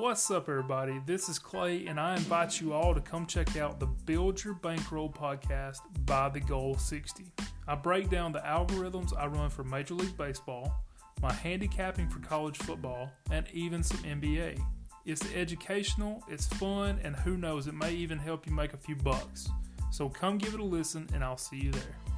What's up, everybody? This is Clay, and I invite you all to come check out the Build Your Bankroll podcast by the Goal 60. I break down the algorithms I run for Major League Baseball, my handicapping for college football, and even some NBA. It's educational, it's fun, and who knows, it may even help you make a few bucks. So come give it a listen, and I'll see you there.